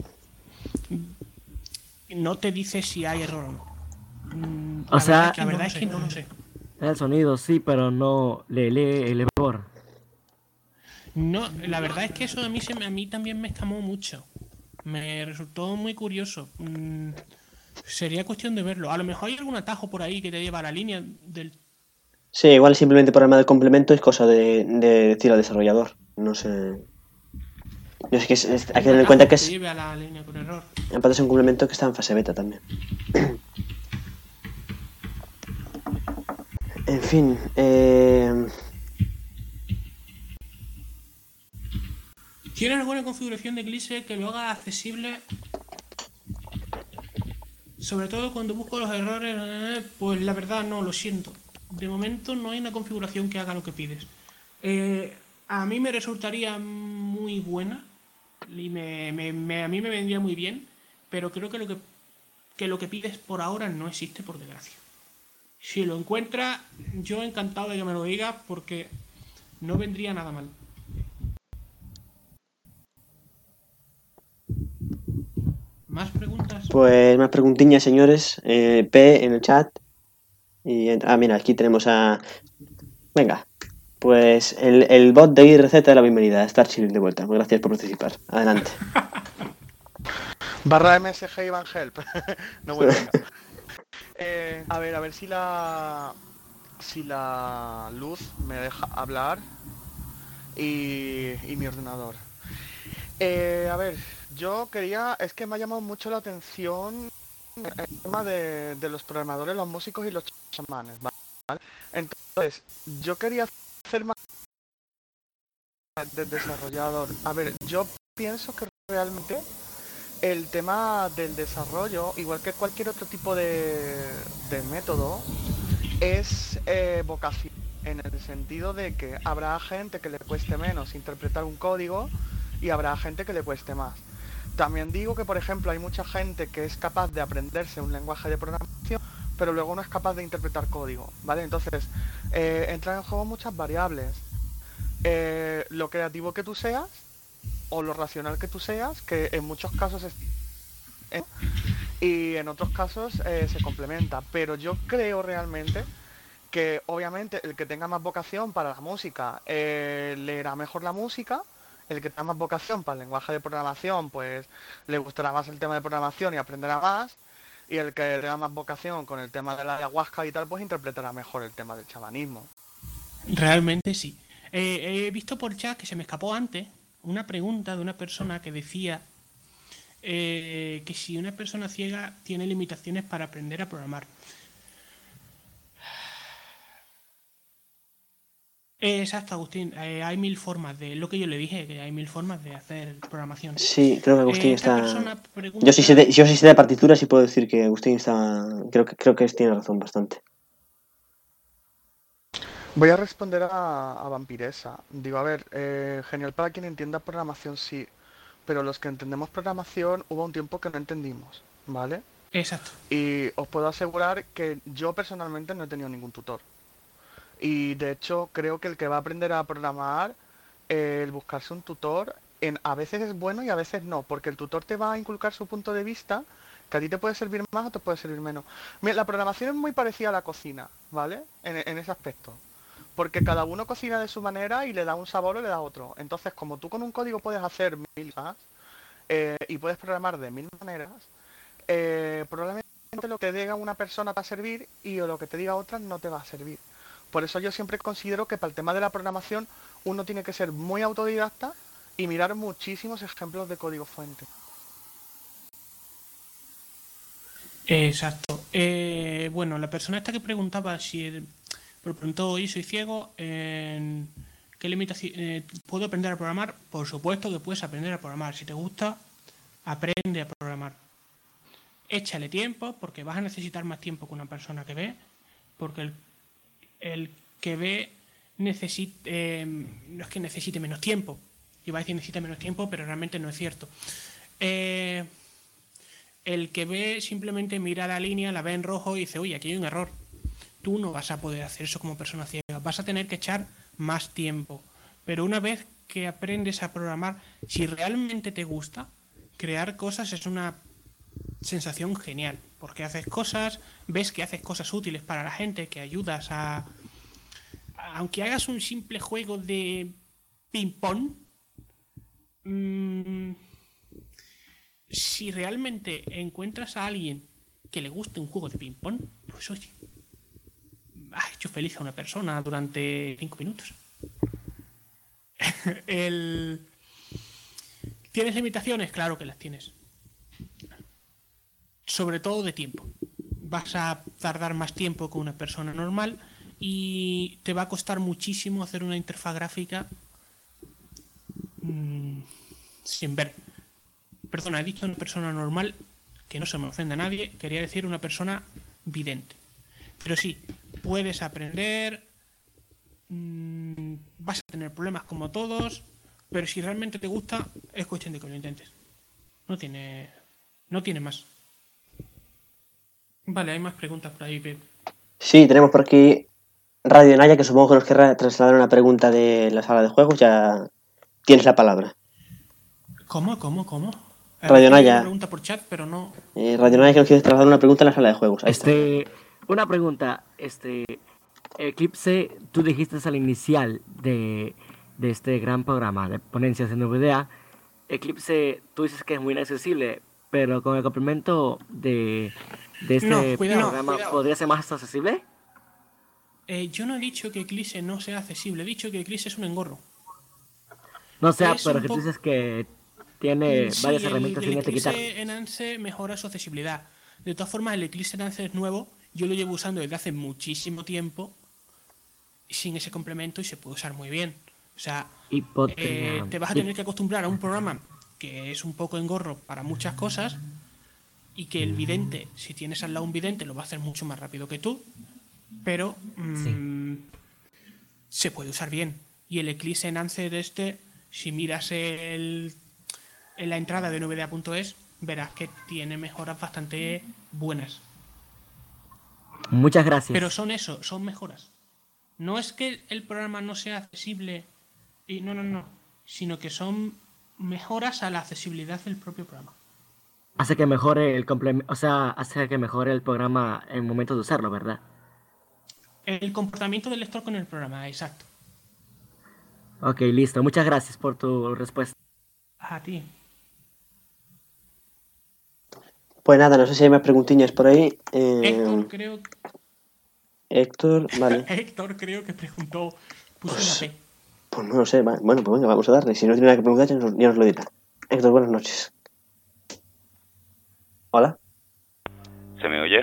No te dice si hay error o no. Mm, O la sea- verdad, la verdad es que no lo sé. El sonido sí, pero no le lee el error. No, la verdad es que eso a mí, se a mí también me escamó mucho. Me resultó muy curioso. Mm, sería cuestión de verlo. A lo mejor hay algún atajo por ahí que te lleva a la línea del Sí, igual simplemente programa de complemento es cosa de, de decir al desarrollador. No sé. No sé que es- es- hay que tener en cuenta que es, lleve a la línea con error. aparte es un complemento que está en fase beta también. En fin, eh, ¿Tienes alguna configuración de Eclipse que lo haga accesible? Sobre todo cuando busco los errores, pues la verdad no, lo siento. De momento no hay una configuración que haga lo que pides. Eh, a mí me resultaría muy buena y me, a mí me vendría muy bien, pero creo que lo que, que lo que pides por ahora no existe, por desgracia. Si lo encuentras, yo encantado de que me lo digas porque no vendría nada mal. ¿Más preguntas? pues más preguntiñas, señores. Eh, P en el chat. Y, ah, mira, aquí tenemos a. Venga, pues el, el bot de IRZ de la bienvenida, Star Chilling de vuelta. Gracias por participar. Adelante. Barra MSG Ivan Help. no bueno. Eh, a ver, a ver si la si la luz me deja hablar y, y mi ordenador. Eh, a ver, yo quería, es que me ha llamado mucho la atención el tema de, de los programadores, los músicos y los chamanes. Entonces, yo quería hacer más de desarrollador. A ver, yo pienso que realmente el tema del desarrollo, igual que cualquier otro tipo de, de método, es eh, vocación, en el sentido de que habrá gente que le cueste menos interpretar un código y habrá gente que le cueste más. También digo que, por ejemplo, hay mucha gente que es capaz de aprenderse un lenguaje de programación, pero luego no es capaz de interpretar código, ¿vale? Entonces, eh, entran en juego muchas variables. Eh, lo creativo que tú seas, o lo racional que tú seas, que en muchos casos es... y en otros casos eh, se complementa. Pero yo creo realmente que obviamente el que tenga más vocación para la música leerá mejor la música, el que tenga más vocación para el lenguaje de programación, pues le gustará más el tema de programación y aprenderá más, y el que tenga más vocación con el tema de la ayahuasca y tal, pues interpretará mejor el tema del chamanismo. Realmente sí. Eh, he visto por chat que se me escapó antes una pregunta de una persona que decía eh, que si una persona ciega tiene limitaciones para aprender a programar. Exacto, Agustín. Eh, hay mil formas de lo que yo le dije, que hay mil formas de hacer programación. Sí, creo que Agustín Eh, está. pregunta- Yo sí sé de, yo sí sé de partituras y puedo decir que Agustín está. Creo que creo que tiene razón bastante. Voy a responder a, a Vampiresa. Digo, a ver, eh, genial para quien entienda programación, sí, pero los que entendemos programación hubo un tiempo que no entendimos, ¿vale? Exacto. Y os puedo asegurar que yo personalmente no he tenido ningún tutor. Y de hecho creo que el que va a aprender a programar, eh, el buscarse un tutor, en, a veces es bueno y a veces no, porque el tutor te va a inculcar su punto de vista, que a ti te puede servir más o te puede servir menos. Mira, la programación es muy parecida a la cocina, ¿vale? En, en ese aspecto. Porque cada uno cocina de su manera y le da un sabor o le da otro. Entonces, como tú con un código puedes hacer mil cosas eh, y puedes programar de mil maneras, eh, probablemente lo que te diga una persona va a servir y o lo que te diga otra no te va a servir. Por eso yo siempre considero que para el tema de la programación uno tiene que ser muy autodidacta y mirar muchísimos ejemplos de código fuente. Exacto. Eh, bueno, la persona esta que preguntaba si por preguntó hoy soy ciego, ¿qué limitación eh, puedo aprender a programar? Por supuesto que puedes aprender a programar. Si te gusta, aprende a programar. Échale tiempo, porque vas a necesitar más tiempo que una persona que ve, porque el, el que ve necesita, eh, no es que necesite menos tiempo. Iba a decir necesita menos tiempo, pero realmente no es cierto. Eh, el que ve simplemente mira la línea, la ve en rojo y dice, oye, aquí hay un error. Tú no vas a poder hacer eso como persona ciega. Vas a tener que echar más tiempo. Pero una vez que aprendes a programar, si realmente te gusta, crear cosas es una sensación genial. Porque haces cosas, ves que haces cosas útiles para la gente, que ayudas a... Aunque hagas un simple juego de ping-pong, mm, si realmente encuentras a alguien que le guste un juego de ping-pong, pues oye, has hecho feliz a una persona durante cinco minutos. El... ¿Tienes limitaciones? Claro que las tienes. Sobre todo de tiempo. Vas a tardar más tiempo que una persona normal y te va a costar muchísimo hacer una interfaz gráfica mm, sin ver. Perdona, he dicho una persona normal, que no se me ofende a nadie, quería decir una persona vidente. Pero sí, puedes aprender, mm, vas a tener problemas como todos, pero si realmente te gusta, es cuestión de que lo intentes. No tiene, no tiene más. Vale, hay más preguntas por ahí, Pep. Sí, tenemos por aquí Radio Naya, que supongo que nos querrá trasladar una pregunta de la sala de juegos. Ya tienes la palabra. ¿Cómo, cómo, cómo? Radio hay Naya. una pregunta por chat, pero no. Eh, Radio Naya, que nos quiere trasladar una pregunta en la sala de juegos. Ahí está. Este, una pregunta, este, Eclipse, tú dijiste al inicial de, de este gran programa de ponencias en NVDA, Eclipse, tú dices que es muy inaccesible, pero con el complemento de, de este No, cuidado, programa, cuidado. ¿podría ser más accesible? Eh, yo no he dicho que Eclipse no sea accesible, he dicho que Eclipse es un engorro. No sea, Es pero que tú dices que tiene Sí, varias el- herramientas el sin etiquetar. Eclipse Enhance mejora su accesibilidad. De todas formas, el Eclipse Enhance es nuevo. Yo lo llevo usando desde hace muchísimo tiempo sin ese complemento y se puede usar muy bien. O sea, eh, te vas a tener que acostumbrar a un programa que es un poco engorro para muchas cosas y que el vidente, si tienes al lado un vidente, lo va a hacer mucho más rápido que tú, pero mm, se puede usar bien. Y el Eclipse de este, si miras el, en la entrada de nvda.es, verás que tiene mejoras bastante buenas. Muchas gracias. Pero son eso, son mejoras. No es que el programa no sea accesible y no, no, no, sino que son mejoras a la accesibilidad del propio programa. Hace que mejore el complemento, o sea, hace que mejore el programa en el momento de usarlo, ¿verdad? El comportamiento del lector con el programa, exacto. Ok, listo. Muchas gracias por tu respuesta. A ti. Pues nada, no sé si hay más preguntiñas por ahí. Eh, Héctor creo, Héctor, vale. Héctor creo que preguntó, puso Pues- una P. Pues no lo sé, va- bueno, pues venga, vamos a darle. Si no tiene nada que preguntar, ya nos, ya nos lo dirá. Héctor, buenas noches. Hola. ¿Se me oye?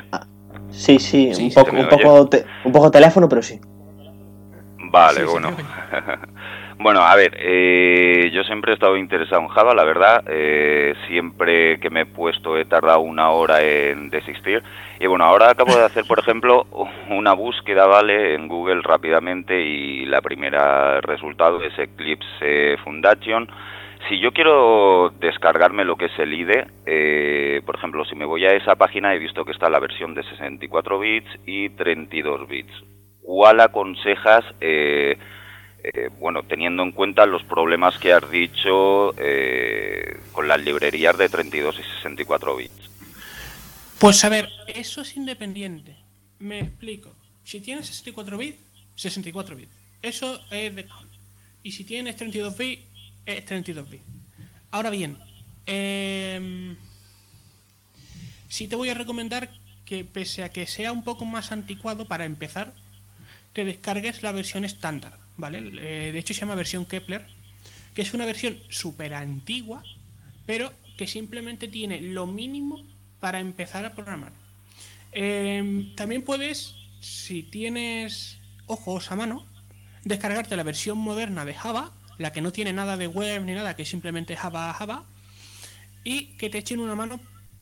Sí, sí, Sí, un, sí, poco, ¿se me un, poco te- un poco teléfono, pero sí. Vale, sí, bueno. bueno, a ver, eh, yo siempre he estado interesado en Java, la verdad. eh, siempre que me he puesto he tardado una hora en desistir. Y bueno, ahora acabo de hacer, por ejemplo, una búsqueda, ¿vale? En Google rápidamente y la primera resultado es Eclipse Foundation. Si yo quiero descargarme lo que es el IDE, eh, por ejemplo, si me voy a esa página he visto que está la versión de 64 bits y 32 bits. ¿Cuál aconsejas, eh, eh, bueno, teniendo en cuenta los problemas que has dicho eh, con las librerías de 32 y 64 bits? Pues a ver, eso es independiente. Me explico. Si tienes 64 bits, 64 bits. Eso es de. Y si tienes 32 bits, es 32 bits. Ahora bien, em, sí te voy a recomendar que pese a que sea un poco más anticuado para empezar, te descargues la versión estándar, ¿vale? Eh, de hecho se llama versión Kepler, que es una versión súper antigua, pero que simplemente tiene lo mínimo para empezar a programar. Eh, también puedes, si tienes ojos a mano, descargarte la versión moderna de Java, la que no tiene nada de web ni nada, que es simplemente Java Java, y que te echen una mano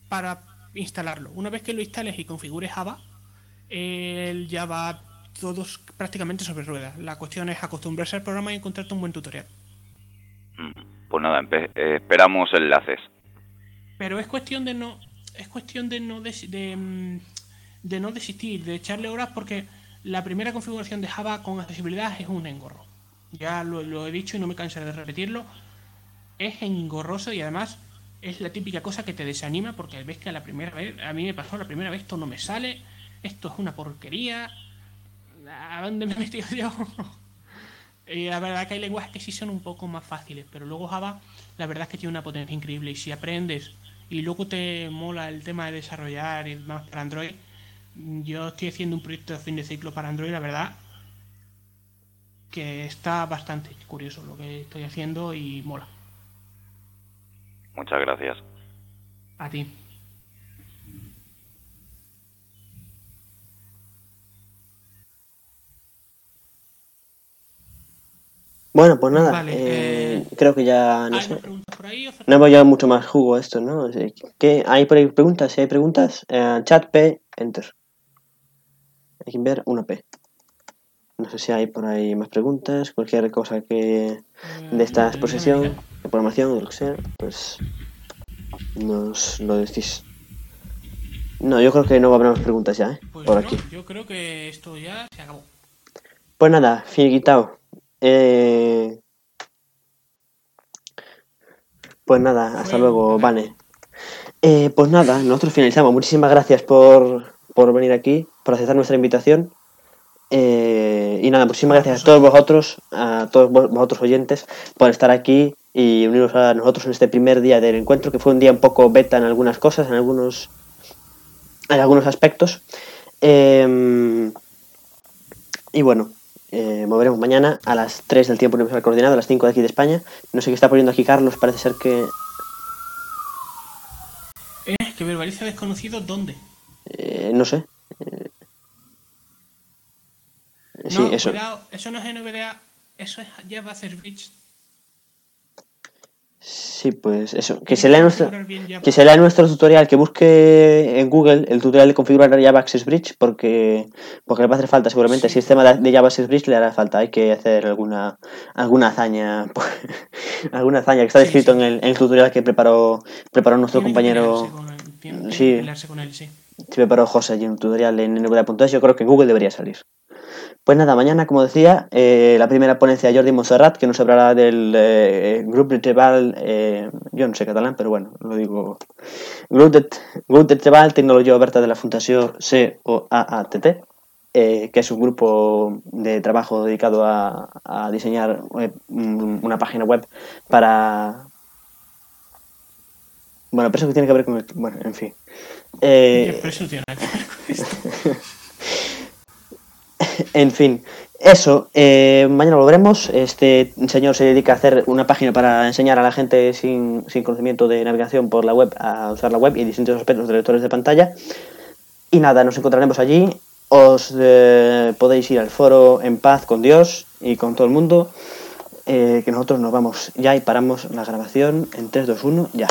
para instalarlo. Una vez que lo instales y configures Java, él ya va todos prácticamente sobre ruedas. La cuestión es acostumbrarse al programa y encontrarte un buen tutorial. Mm, Pues nada, eh, esperamos enlaces. Pero es cuestión de no. Es cuestión de no des- de, mm, de no desistir, de echarle horas porque la primera configuración de Java con accesibilidad es un engorro. Ya lo, lo he dicho y no me cansaré de repetirlo. Es engorroso y además es la típica cosa que te desanima porque ves que a la primera vez, a mí me pasó la primera vez, esto no me sale, esto es una porquería. ¿A dónde me he metido yo? Y la verdad que hay lenguajes que sí son un poco más fáciles, pero luego Java, la verdad es que tiene una potencia increíble. Y si aprendes y luego te mola el tema de desarrollar y demás para Android, Yo estoy haciendo un proyecto de fin de ciclo para Android, la verdad, que está bastante curioso lo que estoy haciendo y mola. Muchas gracias. A ti. Bueno, pues nada, Vale, eh, eh, creo que ya, no ¿Hay sé, más preguntas por ahí? o no hemos llevado mucho más jugo a esto, ¿no? ¿Hay por ahí preguntas? Si hay preguntas, eh, chat P, enter. Hay que ver una P. No sé si hay por ahí más preguntas, cualquier cosa que de esta exposición, de programación, de lo que sea, pues nos lo decís. No, yo creo que no va a haber más preguntas ya, ¿eh? Pues por no, aquí. yo creo que esto ya se acabó. Pues nada, finiquitao. Eh... Pues nada, hasta luego, Vane. Eh, pues nada, nosotros finalizamos. Muchísimas gracias por, por venir aquí, por aceptar nuestra invitación. Eh, y nada, muchísimas gracias a todos vosotros, a todos vos- vosotros oyentes, por estar aquí y uniros a nosotros en este primer día del encuentro, que fue un día un poco beta en algunas cosas, en algunos, en algunos aspectos. Eh, y bueno, eh, volveremos mañana a las 3 del tiempo universal coordinado, a las 5 de aquí de España. No sé qué está poniendo aquí Carlos, parece ser que... Eh, que verbaliza desconocido dónde. eh, no sé. Eh, sí, no, eso. cuidado, eso no es NVDA, eso es Java Bridge. Sí, pues eso. Que se lea nuestro... Que se lea nuestro tutorial, que busque en Google el tutorial de configurar Java Access Bridge, porque, porque le va a hacer falta seguramente. Sí. El sistema de Java Access Bridge le hará falta. Hay que hacer alguna alguna hazaña, alguna hazaña que está descrito sí. en, el, en el tutorial que preparó, preparó nuestro Tiene compañero, con tiene Sí. con él, sí. que preparó José en un tutorial en nvda.es. Yo creo que en Google debería salir. Pues nada, mañana, como decía, eh, la primera ponencia de Jordi Monserrat, que nos hablará del eh, Grup de Treball, eh, yo no sé catalán, pero bueno, lo digo. Grup de, Grup de Treball, Tecnología Oberta de la Fundació COAATT, eh, que es un grupo de trabajo dedicado a, a diseñar una página web para... Bueno, pero eso que tiene que ver con el... Bueno, en fin. Eh, Pero eso no tiene nada que ver con esto. En fin, eso. eh, mañana volveremos. Este señor se dedica a hacer una página para enseñar a la gente sin, sin conocimiento de navegación por la web a usar la web y distintos aspectos de lectores de pantalla. Y nada, nos encontraremos allí. Os eh, podéis ir al foro en paz con Dios y con todo el mundo. eh, que nosotros nos vamos ya y paramos la grabación en 3, 2, 1, ya.